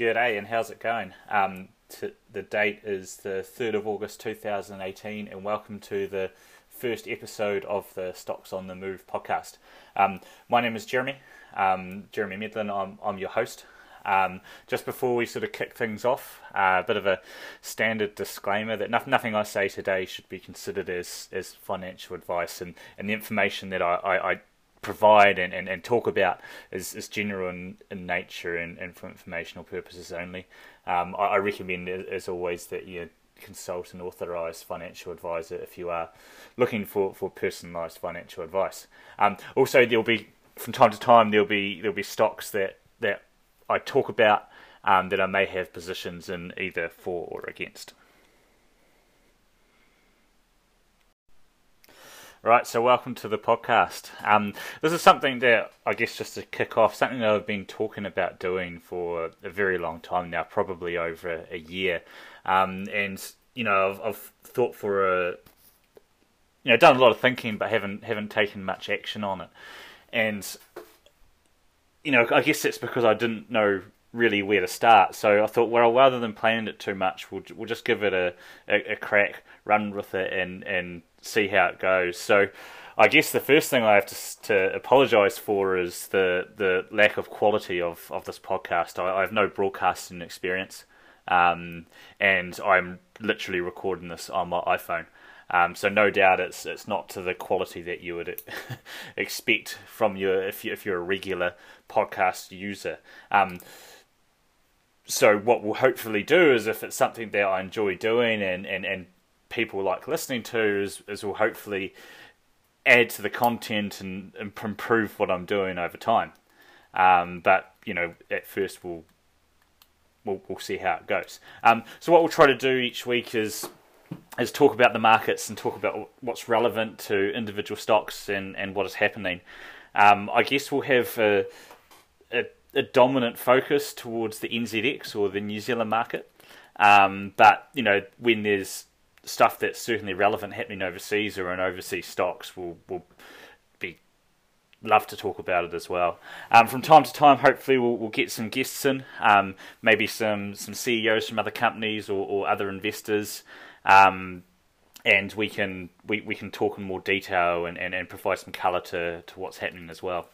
G'day, and how's it going? Um, the date is the 3rd of August 2018, and welcome to the first episode of the Stocks on the Move podcast. Um, my name is Jeremy, um, Jeremy Medlin, I'm, I'm your host. Um, just before we sort of kick things off, uh, a bit of a standard disclaimer that no- nothing I say today should be considered as, as financial advice, and, and the information that I, I, I provide and, and, and talk about is, is general in, in nature and, and for informational purposes only. Um, I, I, recommend, as always, that you consult an authorised financial advisor if you are looking for, for personalised financial advice. Um, also, there'll be from time to time there'll be there'll be stocks that that I talk about um, that I may have positions in either for or against. Right, so welcome to the podcast. Um, this is something that I guess just to kick off, something that I've been talking about doing for a very long time now, probably over a year. Um, and you know, I've, I've, thought for a, you know, done a lot of thinking, but haven't haven't taken much action on it. And you know, I guess it's because I didn't know really where to start. So I thought, well, rather than planning it too much, we'll we'll just give it a, a, a crack, run with it, and and see how it goes. So I guess the first thing I have to, to apologise for is the, the lack of quality of, of this podcast. I, I have no broadcasting experience, um, and I'm literally recording this on my iPhone. Um, so no doubt it's it's not to the quality that you would expect from your if you if you're a regular podcast user. Um, so what we'll hopefully do is if it's something that I enjoy doing and, and, and people like listening to is, is will hopefully add to the content and, and improve what I'm doing over time. Um, but you know, at first we'll we'll, we'll see how it goes. Um, so what we'll try to do each week is is talk about the markets and talk about what's relevant to individual stocks and, and what is happening. Um, I guess we'll have a, a, a, dominant focus towards the NZX or the New Zealand market. Um, but you know, when there's stuff that's certainly relevant happening overseas or in overseas stocks, we'll, we'll be love to talk about it as well. Um, from time to time, hopefully, we'll, we'll get some guests in, um, maybe some, some CEOs from other companies or, or other investors. Um, and we can we, we can talk in more detail and, and, and provide some colour to, to what's happening as well.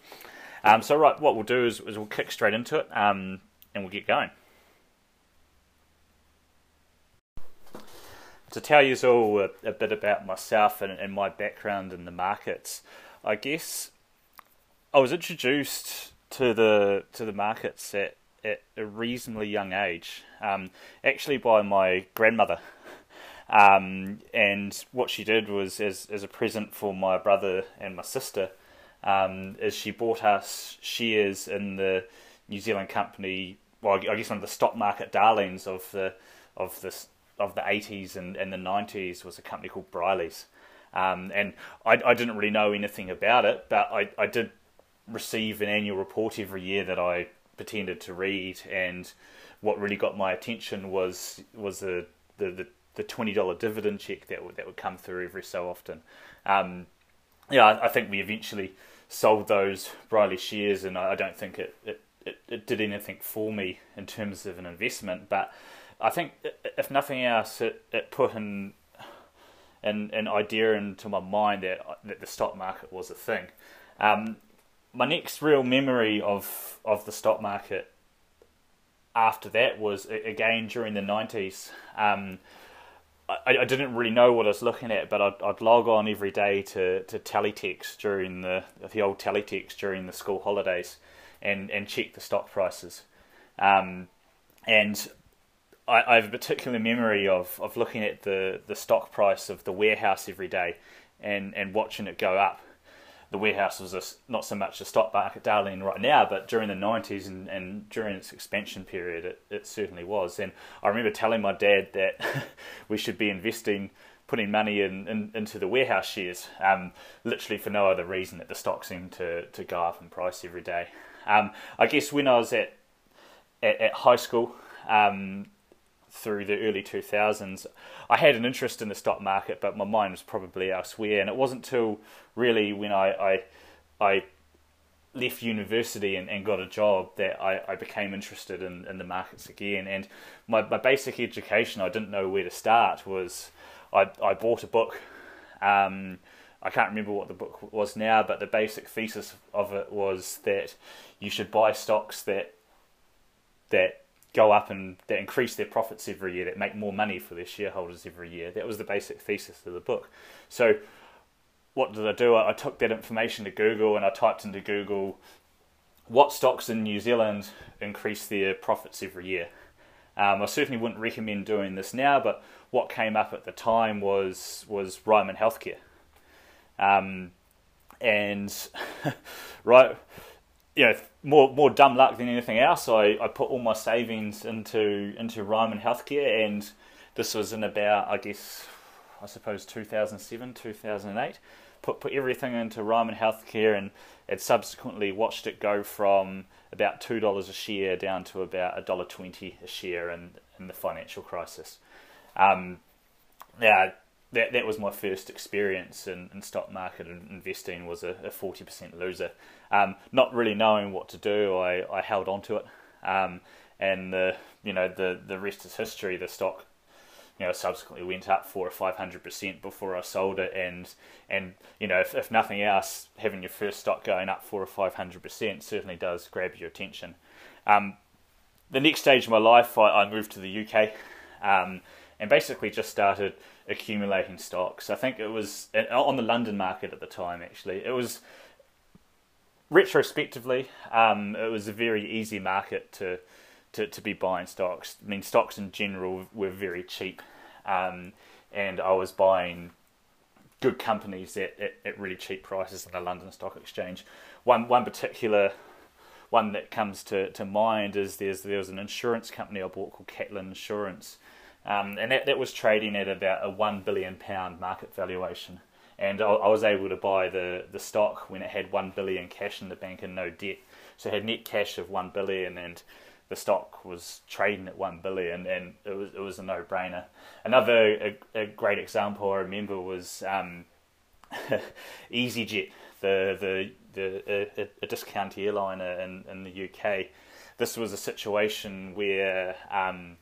Um, so right, what we'll do is, is we'll kick straight into it um, and we'll get going. To tell you all a, a bit about myself and, and, my background in the markets, I guess I was introduced to the to the markets at, at a reasonably young age, um, actually by my grandmother. Um, and what she did was, as as a present for my brother and my sister, um, is she bought us shares in the New Zealand company. Well, I guess one of the stock market darlings of the of this of the 80s and, and the 90s was a company called Brierley's. Um, and I, I, didn't really know anything about it, but I, I did receive an annual report every year that I pretended to read. And what really got my attention was was the the, the, the twenty dollar dividend check that would that would come through every so often. Um, yeah, I, I, think we eventually sold those Brierley shares, and I, I don't think it, it, it, it did anything for me in terms of an investment, but I think if nothing else, it, it put an, an an idea into my mind that that the stock market was a thing. Um, my next real memory of of the stock market after that was again during the nineties. Um, I, I, didn't really know what I was looking at, but I'd, I'd log on every day to, to teletext during the the old teletext during the school holidays, and, and check the stock prices. Um, and I, I, have a particular memory of, of looking at the, the stock price of the warehouse every day and, and watching it go up. The warehouse was a, not so much a stock market darling right now, but during the 90s and, and during its expansion period, it, it certainly was. And I remember telling my dad that we should be investing, putting money in, in into the warehouse shares, um, literally for no other reason that the stock seemed to, to go up in price every day. Um, I guess when I was at, at, at high school, um, through the early 2000s, I had an interest in the stock market, but my mind was probably elsewhere. And it wasn't till really when I I, I left university and, and got a job that I, I became interested in, in the markets again. And my, my basic education, I didn't know where to start, was I, I bought a book. Um, I can't remember what the book was now, but the basic thesis of it was that you should buy stocks that that go up and that increase their profits every year, that make more money for their shareholders every year. That was the basic thesis of the book. So what did I do? I, took that information to Google and I typed into Google what stocks in New Zealand increase their profits every year. Um, I certainly wouldn't recommend doing this now, but what came up at the time was was Ryman Healthcare, um, and right, you know, more more dumb luck than anything else. I, I put all my savings into into Ryman Healthcare, and this was in about I guess I suppose 2007, 2008 put put everything into Ryman Healthcare, and it subsequently watched it go from about two dollars a share down to about a dollar twenty a share in in the financial crisis. Um, yeah, that that was my first experience in, in stock market investing. Was a forty percent loser. Um, not really knowing what to do, I, I held on to it, um, and the you know the the rest is history. The stock you know, subsequently went up four or five hundred percent before I sold it, and and you know, if, if nothing else, having your first stock going up four or five hundred percent certainly does grab your attention. Um, the next stage of my life, I, I moved to the UK, um, and basically just started accumulating stocks. I think it was on the London market at the time. Actually, it was retrospectively, um, it was a very easy market to to, to be buying stocks. I mean, stocks in general were very cheap, um, and I was buying good companies at, at, at, really cheap prices in the London Stock Exchange. One one particular one that comes to, to mind is there's there was an insurance company I bought called Catlin Insurance, um, and that, that was trading at about a one billion pound market valuation. And I, I was able to buy the, the stock when it had one billion cash in the bank and no debt. So it had net cash of one billion and the stock was trading at one billion, and it was it was a no brainer. Another a, a, great example I remember was um, EasyJet, the the the a, a discount airline in in the UK. This was a situation where um,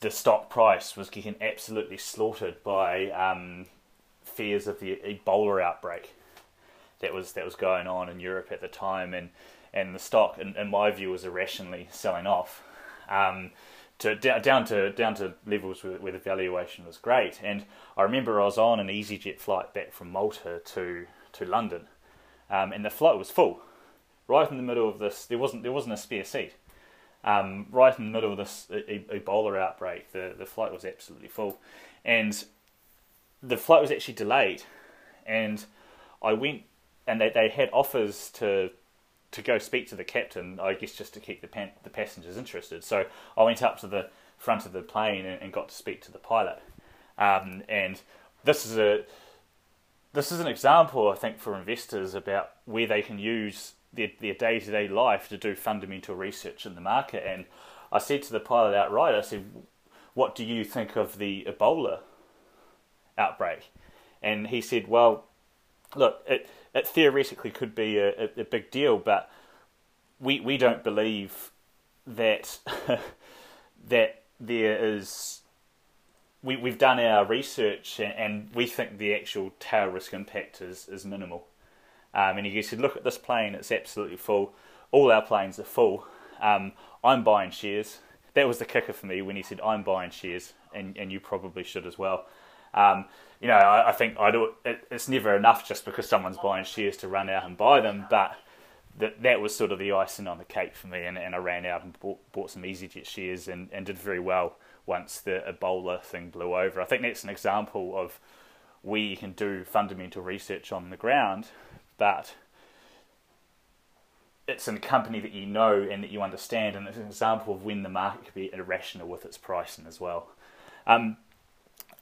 the stock price was getting absolutely slaughtered by um, fears of the Ebola outbreak that was that was going on in Europe at the time, and and the stock, in, in my view, was irrationally selling off. Um, to down to down to levels where, where, the valuation was great. And I remember I was on an EasyJet flight back from Malta to to London, um, and the flight was full. Right in the middle of this, there wasn't there wasn't a spare seat. Um, right in the middle of this Ebola outbreak, the the flight was absolutely full, and the flight was actually delayed. And I went, and they they had offers to to go speak to the captain, I guess just to keep the pan- the passengers interested. So I went up to the front of the plane and, and got to speak to the pilot. Um, and this is a this is an example, I think, for investors about where they can use their their day to day life to do fundamental research in the market. And I said to the pilot outright, I said, "What do you think of the Ebola outbreak?" And he said, "Well, look, it." it theoretically could be a, a, a big deal, but we we don't believe that that there is. We we've done our research and, and, we think the actual tail risk impact is is minimal. Um, and he said, look at this plane; it's absolutely full. All our planes are full. Um, I'm buying shares. That was the kicker for me when he said, "I'm buying shares," and and you probably should as well. Um, you know, I, I think I. It, it's never enough just because someone's buying shares to run out and buy them, but that that was sort of the icing on the cake for me. And, and I ran out and bought, bought some EasyJet shares and, and did very well once the Ebola thing blew over. I think that's an example of where you can do fundamental research on the ground, but it's a company that you know and that you understand, and it's an example of when the market can be irrational with its pricing as well. Um,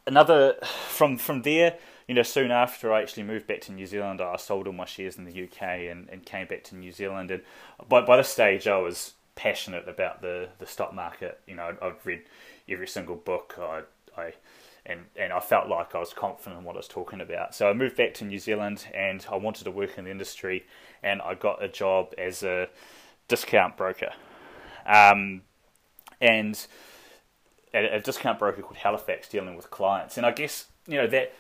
another from from there, you know, soon after I actually moved back to New Zealand, I sold all my shares in the UK and, and came back to New Zealand. And by by this stage, I was passionate about the, the stock market. You know, I'd, I'd read every single book. I I and, and I felt like I was confident in what I was talking about. So I moved back to New Zealand and I wanted to work in the industry and I got a job as a discount broker. Um, and a, discount broker called Halifax dealing with clients. And I guess, you know, that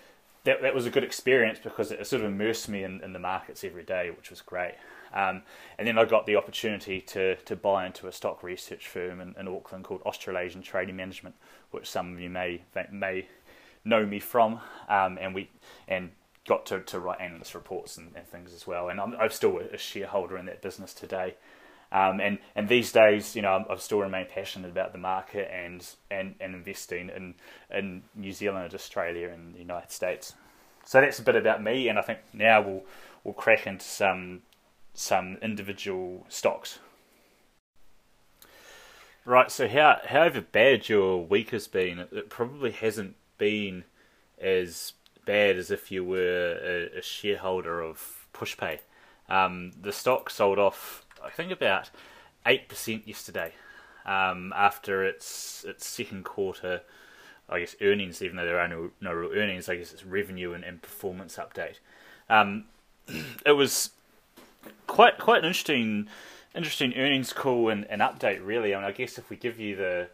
that, that was a good experience because it sort of immersed me in, in the markets every day, which was great. Um, and then I got the opportunity to, to buy into a stock research firm in, in Auckland called Australasian Trading Management, which some of you may may know me from, um, and we and got to, to write analyst reports and, and things as well. And I'm, I'm still a shareholder in that business today. Um, and and these days, you know, I'm, still remained passionate about the market and, and, and investing in in New Zealand, Australia, and the United States. So that's a bit about me, and I think now we'll we'll crack into some some individual stocks. Right, so how however bad your week has been, it probably hasn't been as bad as if you were a, a shareholder of PushPay. Um, the stock sold off, I think, about eight percent yesterday um, after its its second quarter. I guess earnings, even though there are no, no real earnings, I guess it's revenue and, and performance update. Um, it was quite quite an interesting interesting earnings call and, and update really. I mean, I guess if we give you the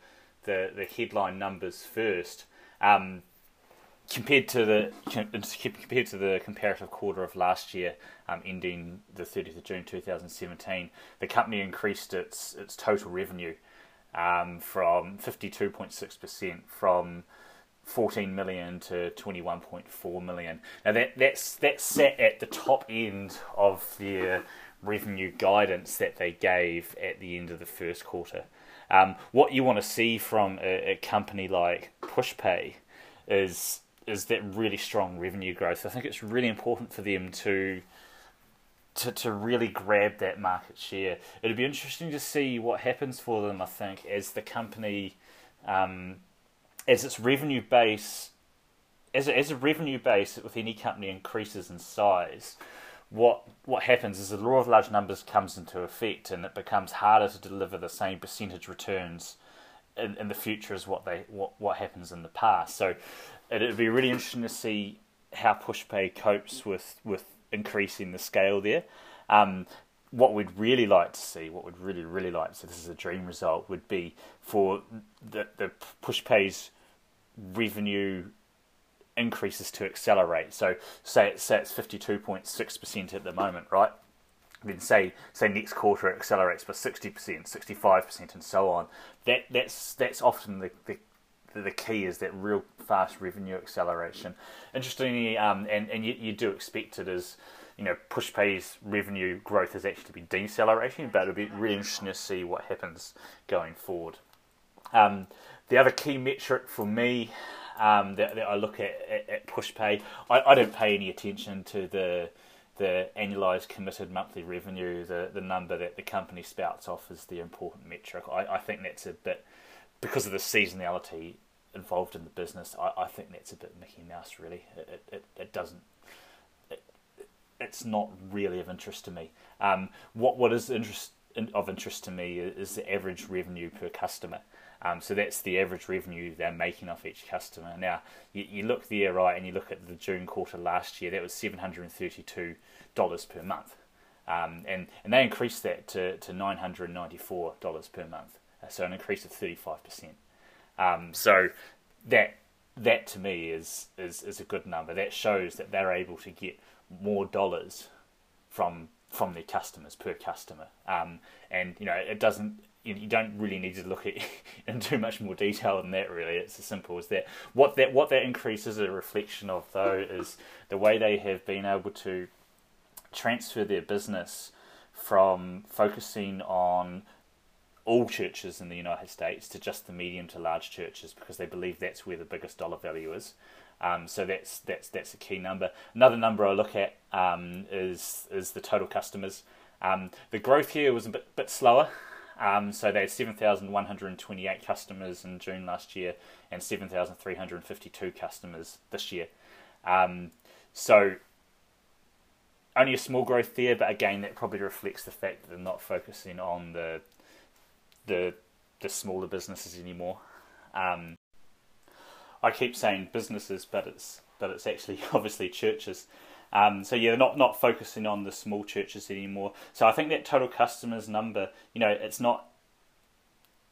the, the headline numbers first, um, compared to the compared to the comparative quarter of last year, um, ending the 30th of June 2017, the company increased its its total revenue um, from 52.6 percent from 14 million to 21.4 million. Now that that's that's set at the top end of their revenue guidance that they gave at the end of the first quarter. Um, what you want to see from a, a, company like PushPay is is that really strong revenue growth. I think it's really important for them to to to really grab that market share. It'd be interesting to see what happens for them. I think as the company um, as its revenue base as a, as a revenue base with any company increases in size what what happens is the law of large numbers comes into effect, and it becomes harder to deliver the same percentage returns in, in the future as what they what what happens in the past. So it would be really interesting to see how PushPay copes with with increasing the scale there. Um, what we'd really like to see, what we'd really really like to see, this is a dream result, would be for the the PushPay's revenue increases to accelerate. So say it's, say it's 52.6% at the moment, right? Then say say next quarter it accelerates by 60%, 65%, and so on. That that's that's often the, the the key is that real fast revenue acceleration. Interestingly, um, and and you, you do expect it as you know PushPay's revenue growth is actually to be decelerating, but it'll be really interesting to see what happens going forward. Um, the other key metric for me um, that, that, I look at, at, at PushPay. I, I, don't pay any attention to the the annualized committed monthly revenue, the, the number that the company spouts off is the important metric. I, I think that's a bit because of the seasonality involved in the business. I, I think that's a bit Mickey Mouse. Really, it it, it doesn't. It, it's not really of interest to me. Um, what what is interest of interest to me is the average revenue per customer. Um, so that's the average revenue they're making off each customer. Now, you, you, look there, right, and you look at the June quarter last year, that was $732 per month. Um, and, and they increased that to, to $994 per month. Uh, so an increase of 35%. Um, so that that to me is, is, is a good number. That shows that they're able to get more dollars from from their customers per customer. Um, and you know, it doesn't you, don't really need to look at in too much more detail than that. Really, it's as simple as that. What that what that increase is a reflection of, though, is the way they have been able to transfer their business from focusing on all churches in the United States to just the medium to large churches because they believe that's where the biggest dollar value is. Um, so that's that's that's a key number. Another number I look at um, is is the total customers. Um, the growth here was a bit bit slower. Um, so they had 7,128 customers in June last year and 7,352 customers this year. Um, so only a small growth there, but again, that probably reflects the fact that they're not focusing on the the the smaller businesses anymore. Um, I keep saying businesses, but it's but it's actually obviously churches. Um, so yeah, not not focusing on the small churches anymore. So I think that total customers number, you know, it's not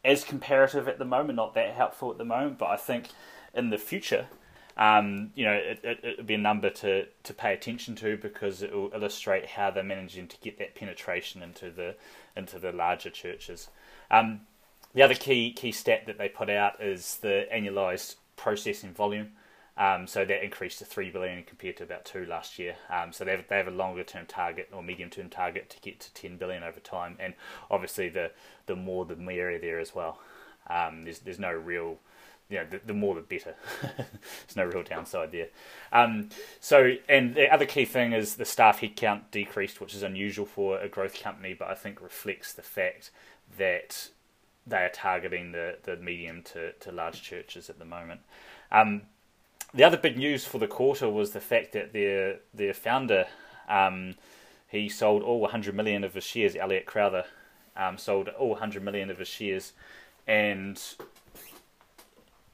as comparative at the moment, not that helpful at the moment. But I think in the future, um, you know, it, it, it'll be a number to, to pay attention to because it will illustrate how they're managing to get that penetration into the into the larger churches. Um, the other key key stat that they put out is the annualized processing volume. Um, so that increased to three billion compared to about two last year. Um, so they have, they have a longer term target or medium term target to get to ten billion over time, and obviously the the more the merrier there as well. Um, there's there's no real you know, the, the more the better. There's no real downside there. Um, so, and the other key thing is the staff headcount decreased, which is unusual for a growth company, but I think reflects the fact that they are targeting the, the medium to, to large churches at the moment. Um, the other big news for the quarter was the fact that their their founder, um, he sold all 100 million of his shares. Elliot Crowther um, sold all 100 million of his shares, and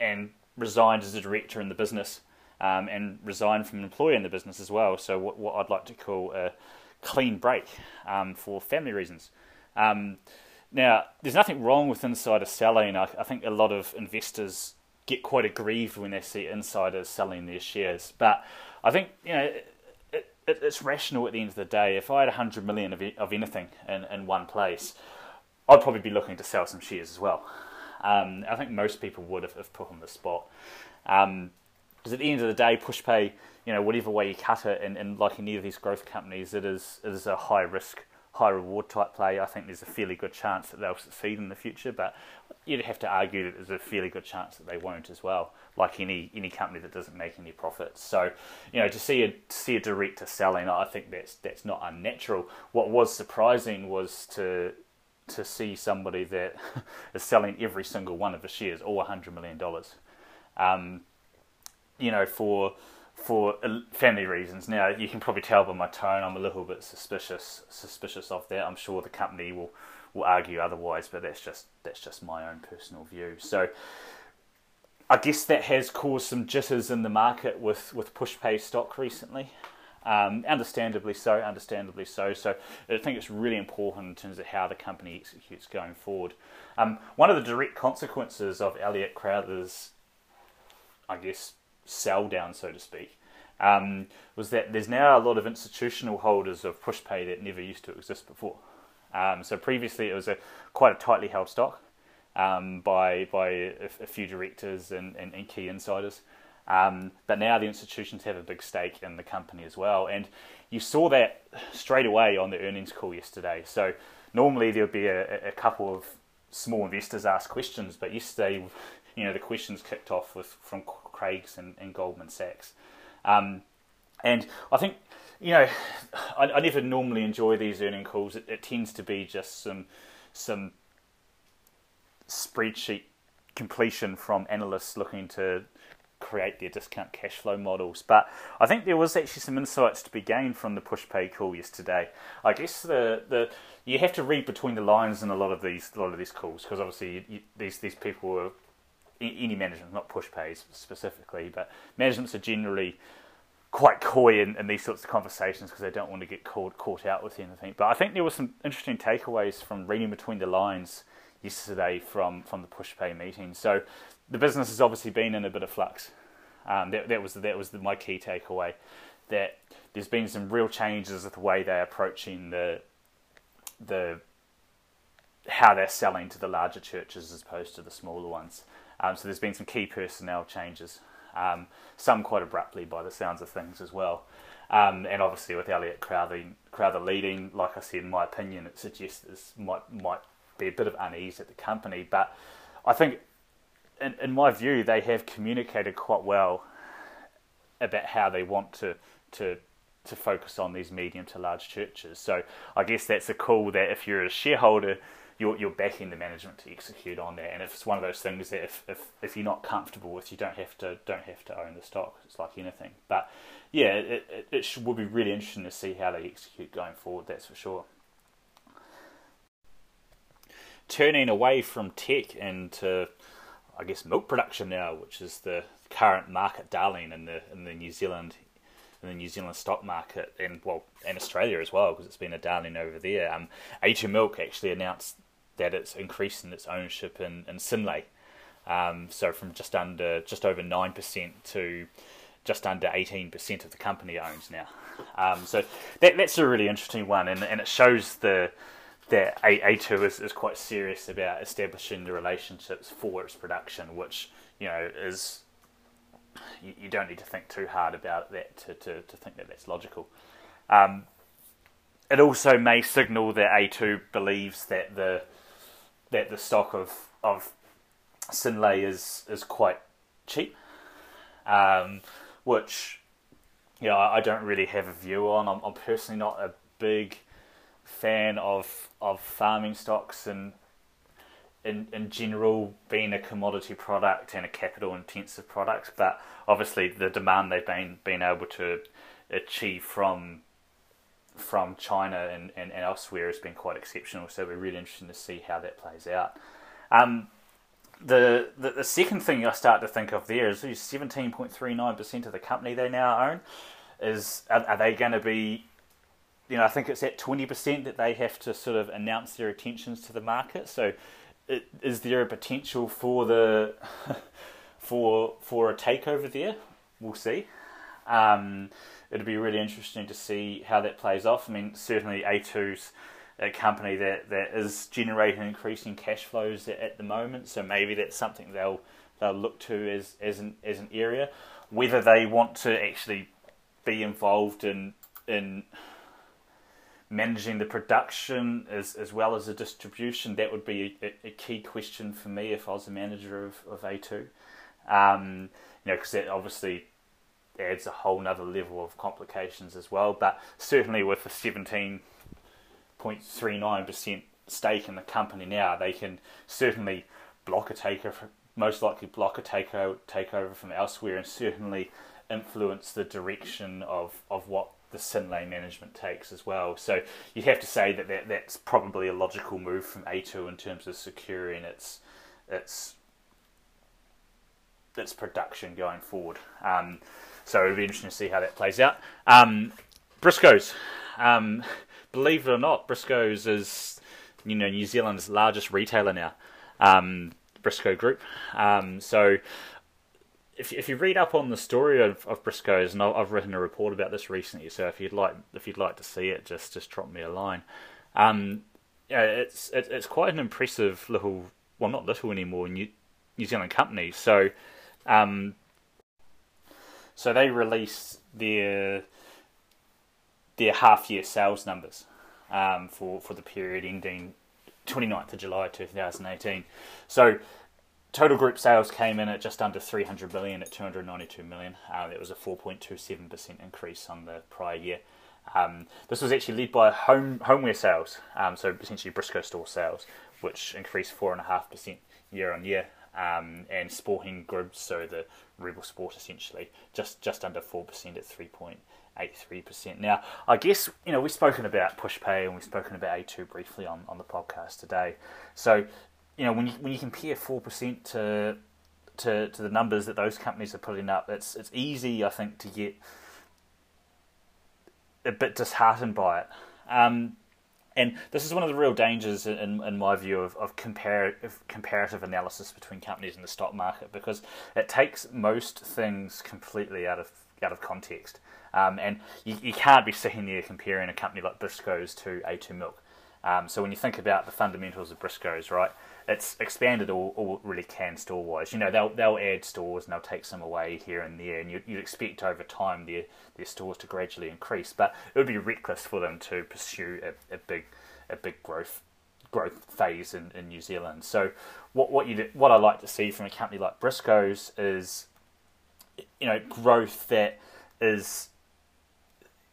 and resigned as a director in the business, um, and resigned from an employer in the business as well. So what, what I'd like to call a clean break um, for family reasons. Um, now, there's nothing wrong with insider selling. I, I think a lot of investors get quite aggrieved when they see insiders selling their shares. But I think you know it, it, it's rational at the end of the day. If I had 100 million of, of anything in, in one place, I'd probably be looking to sell some shares as well. Um, I think most people would have, put on the spot. Um, because at the end of the day, PushPay, you know, whatever way you cut it, and, and like any of these growth companies, it is it is a high risk high reward type play, I think there's a fairly good chance that they'll succeed in the future. But you'd have to argue that there's a fairly good chance that they won't as well, like any any company that doesn't make any profits. So, you know, to see a to see a director selling, I think that's that's not unnatural. What was surprising was to to see somebody that is selling every single one of the shares, all $100 million. Um, you know, for for family reasons. Now you can probably tell by my tone, I'm a little bit suspicious suspicious of that. I'm sure the company will will argue otherwise, but that's just that's just my own personal view. So. I guess that has caused some jitters in the market with, with PushPay stock recently. Um, understandably so, understandably so. So I think it's really important in terms of how the company executes going forward. Um, one of the direct consequences of Elliot Crowther's, I guess, sell down, so to speak, um, was that there's now a lot of institutional holders of PushPay that never used to exist before. Um, so previously it was a quite a tightly held stock um, by by a, a, few directors and, and, and key insiders. Um, but now the institutions have a big stake in the company as well, and you saw that straight away on the earnings call yesterday. So normally there would be a, a couple of small investors ask questions, but yesterday, you know, the questions kicked off with from Craig's and, and Goldman Sachs, um, and I think you know, I, I, never normally enjoy these earning calls. It, it tends to be just some some spreadsheet completion from analysts looking to create their discount cash flow models. But I think there was actually some insights to be gained from the PushPay call yesterday. I guess the the you have to read between the lines in a lot of these a lot of these calls because obviously you, you, these these people are any management, not PushPays specifically, but managements are generally quite coy in, in these sorts of conversations because they don't want to get caught caught out with anything. But I think there were some interesting takeaways from reading between the lines yesterday from from the PushPay meeting. So the business has obviously been in a bit of flux. Um, that, that was that was the, my key takeaway. That there's been some real changes with the way they're approaching the the how they're selling to the larger churches as opposed to the smaller ones. Um, so there's been some key personnel changes, um, some quite abruptly by the sounds of things as well. Um, and obviously with Elliot Crowther, Crowther leading, like I said, in my opinion, it suggests this might might be a bit of unease at the company. But I think in, in my view, they have communicated quite well about how they want to to to focus on these medium to large churches. So I guess that's a call that if you're a shareholder, you're you're backing the management to execute on that. And if it's one of those things that if if, if you're not comfortable with, you don't have to don't have to own the stock. It's like anything. But yeah, it it, it should, will be really interesting to see how they execute going forward. That's for sure turning away from tech and to I guess milk production now, which is the current market darling in the in the New Zealand in the New Zealand stock market and well and Australia as well because it's been a darling over there. Um, A2 Milk actually announced that it's increasing its ownership in in um, so from just under just over nine percent to just under eighteen percent of the company owns now. Um, so that that's a really interesting one, and and it shows the that A2 is, is quite serious about establishing the relationships for its production, which you know is you, you don't need to think too hard about that to, to, to think that that's logical. Um, it also may signal that A2 believes that the that the stock of of Synlait is is quite cheap, um, which you know I, I, don't really have a view on. I'm, I'm, personally not a big fan of of farming stocks and in, in general being a commodity product and a capital intensive product, but obviously the demand they've been been able to achieve from from China and, and, and elsewhere has been quite exceptional. So we're really interested to see how that plays out. Um, the, the, the second thing I start to think of there is seventeen point three nine percent of the company they now own. Is are, are they going to be you know, I think it's at 20% that they have to sort of announce their intentions to the market. So it, is there a potential for the for for a takeover there? We'll see. Um, it'd be really interesting to see how that plays off. I mean, certainly A2's a company that, that is generating increasing cash flows at the moment, so maybe that's something they'll they'll look to as as an as an area. Whether they want to actually be involved in in managing the production as as well as the distribution, that would be a, a key question for me if I was a manager of, of A2. Um, you know, because that obviously adds a whole nother level of complications as well. But certainly with a 17.39% stake in the company now, they can certainly block a takeover, most likely block a takeover, takeover from elsewhere, and certainly influence the direction of, of what the Synlait management takes as well. So you'd have to say that, that that's probably a logical move from A2 in terms of securing its its its production going forward. Um, so it'll be interesting to see how that plays out. Um, Briscoes, um, believe it or not, Briscoes is you know New Zealand's largest retailer now. Um, Briscoe Group. Um, so if if you read up on the story of, of Briscoes, and I've written a report about this recently, so if you'd like if you'd like to see it, just just drop me a line. Um, yeah, it's it, it's quite an impressive little, well, not little anymore, New New Zealand company. So, um, so they released their their half year sales numbers um, for for the period ending 29th of July 2018. So total group sales came in at just under 300 million at 292 million. Uh, it was a 4.27% increase on the prior year. Um, this was actually led by home homeware sales, um, so essentially Briscoe store sales, which increased 4.5% year on year. Um, and sporting goods, so the Rebel Sport essentially, just just under 4% at 3.83%. Now, I guess, you know, we've spoken about Pushpay and we've spoken about A2 briefly on, on the podcast today. So you know, when you when you compare four percent to to to the numbers that those companies are putting up, it's it's easy, I think, to get a bit disheartened by it. Um, and this is one of the real dangers, in, in my view, of, of comparative, comparative analysis between companies in the stock market because it takes most things completely out of out of context. Um, and you, you can't be sitting there comparing a company like Briscoes to A2 Milk. Um, so when you think about the fundamentals of Briscoes, right, it's expanded all, all really can store wise. You know, they'll they'll add stores and they'll take some away here and there, and you you expect over time their their stores to gradually increase. But it would be reckless for them to pursue a, a big a big growth growth phase in, in New Zealand. So what what you what I like to see from a company like Briscoes is you know growth that is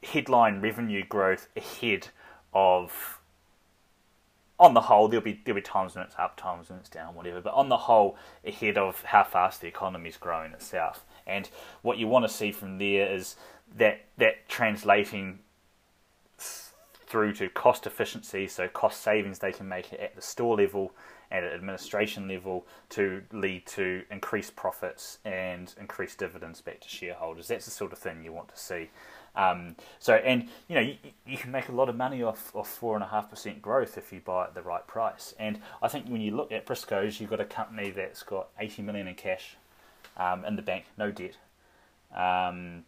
headline revenue growth ahead of on the whole, there'll be there'll be times when it's up, times when it's down, whatever. But on the whole, ahead of how fast the economy is growing itself, and what you want to see from there is that that translating through to cost efficiency, so cost savings they can make at the store level, and at administration level to lead to increased profits and increased dividends back to shareholders. That's the sort of thing you want to see. Um, so, and you know, you, you, can make a lot of money off off four and a half percent growth if you buy at the right price. And I think when you look at Briscoes, you've got a company that's got eighty million in cash um, in the bank, no debt. Um,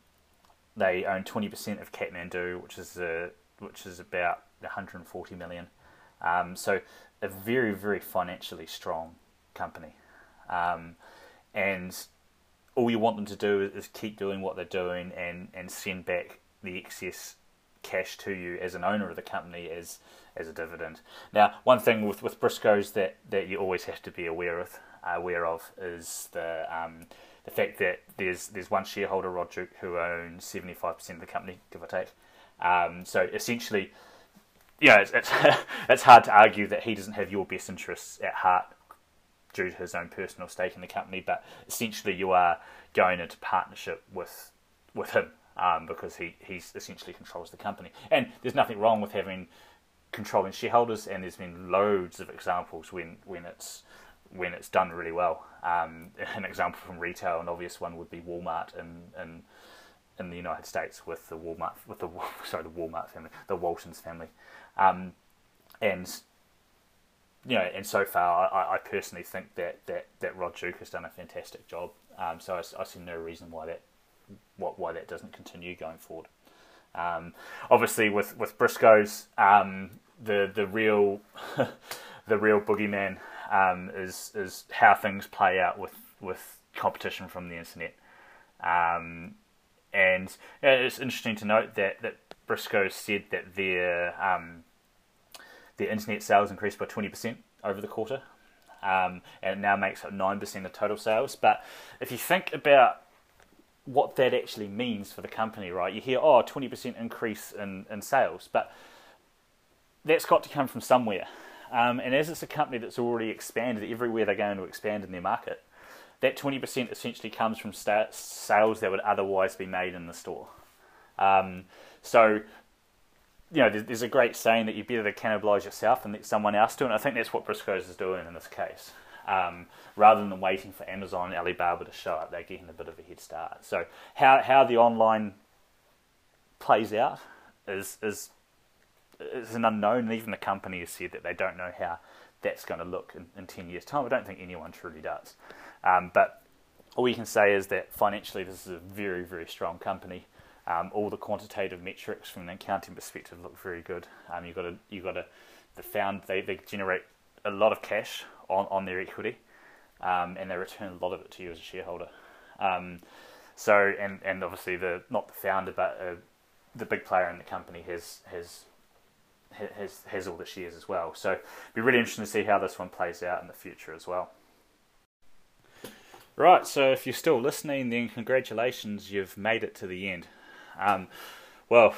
they own twenty percent of Kathmandu, which is a, which is about one hundred and forty million. Um, so, a very very financially strong company, um, and all you want them to do is keep doing what they're doing and, and send back the excess cash to you as an owner of the company as as a dividend. Now, one thing with with Briscoes that, that you always have to be aware of uh, aware of is the um, the fact that there's there's one shareholder, Rod who owns seventy five percent of the company, give or take. Um, so essentially, yeah, it's, it's it's hard to argue that he doesn't have your best interests at heart due to his own personal stake in the company, but essentially you are going into partnership with with him um, because he he's essentially controls the company. And there's nothing wrong with having controlling shareholders, and there's been loads of examples when when it's when it's done really well. Um, an example from retail, an obvious one would be Walmart in in in the United States with the Walmart with the sorry the Walmart family, the Waltons family, um, and you know, and so far, I, I, personally think that, that, that Rod Duke has done a fantastic job. Um, so I, I, see no reason why that what why that doesn't continue going forward. Um, obviously, with with Briscoes, um, the the real the real boogeyman um, is is how things play out with with competition from the internet. Um, and it's interesting to note that that Briscoe said that their um, the internet sales increased by 20% over the quarter, um, and it now makes up 9% of total sales. But if you think about what that actually means for the company, right? You hear, oh, 20% increase in, in sales, but that's got to come from somewhere. Um, and as it's a company that's already expanded everywhere they're going to expand in their market, that 20% essentially comes from sales that would otherwise be made in the store. Um, so you know, there's, a great saying that you're better to cannibalise yourself and let someone else do it. And I think that's what Briscoes is doing in this case. Um, rather than waiting for Amazon and Alibaba to show up, they're getting a bit of a head start. So how how the online plays out is is is an unknown, and even the company has said that they don't know how that's going to look in, in ten years' time. I don't think anyone truly does. Um, but all we can say is that financially, this is a very very strong company. Um, all the quantitative metrics from an accounting perspective look very good. Um, you've got a, you've got a, the found they, they generate a lot of cash on, on their equity, um, and they return a lot of it to you as a shareholder. Um, so and and obviously the not the founder but uh, the big player in the company has has has has all the shares as well. So it'd be really interesting to see how this one plays out in the future as well. Right, so if you're still listening, then congratulations, you've made it to the end. Um, well,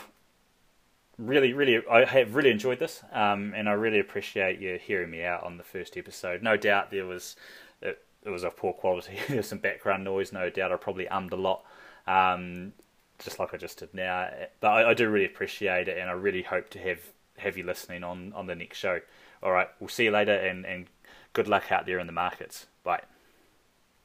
really, really, I have really enjoyed this, um, and I really appreciate you hearing me out on the first episode. No doubt there was it, it was of poor quality. There's some background noise. No doubt I probably ummed a lot, um, just like I just did now. But I, I do really appreciate it, and I really hope to have have you listening on on the next show. All right, we'll see you later, and and good luck out there in the markets. Bye.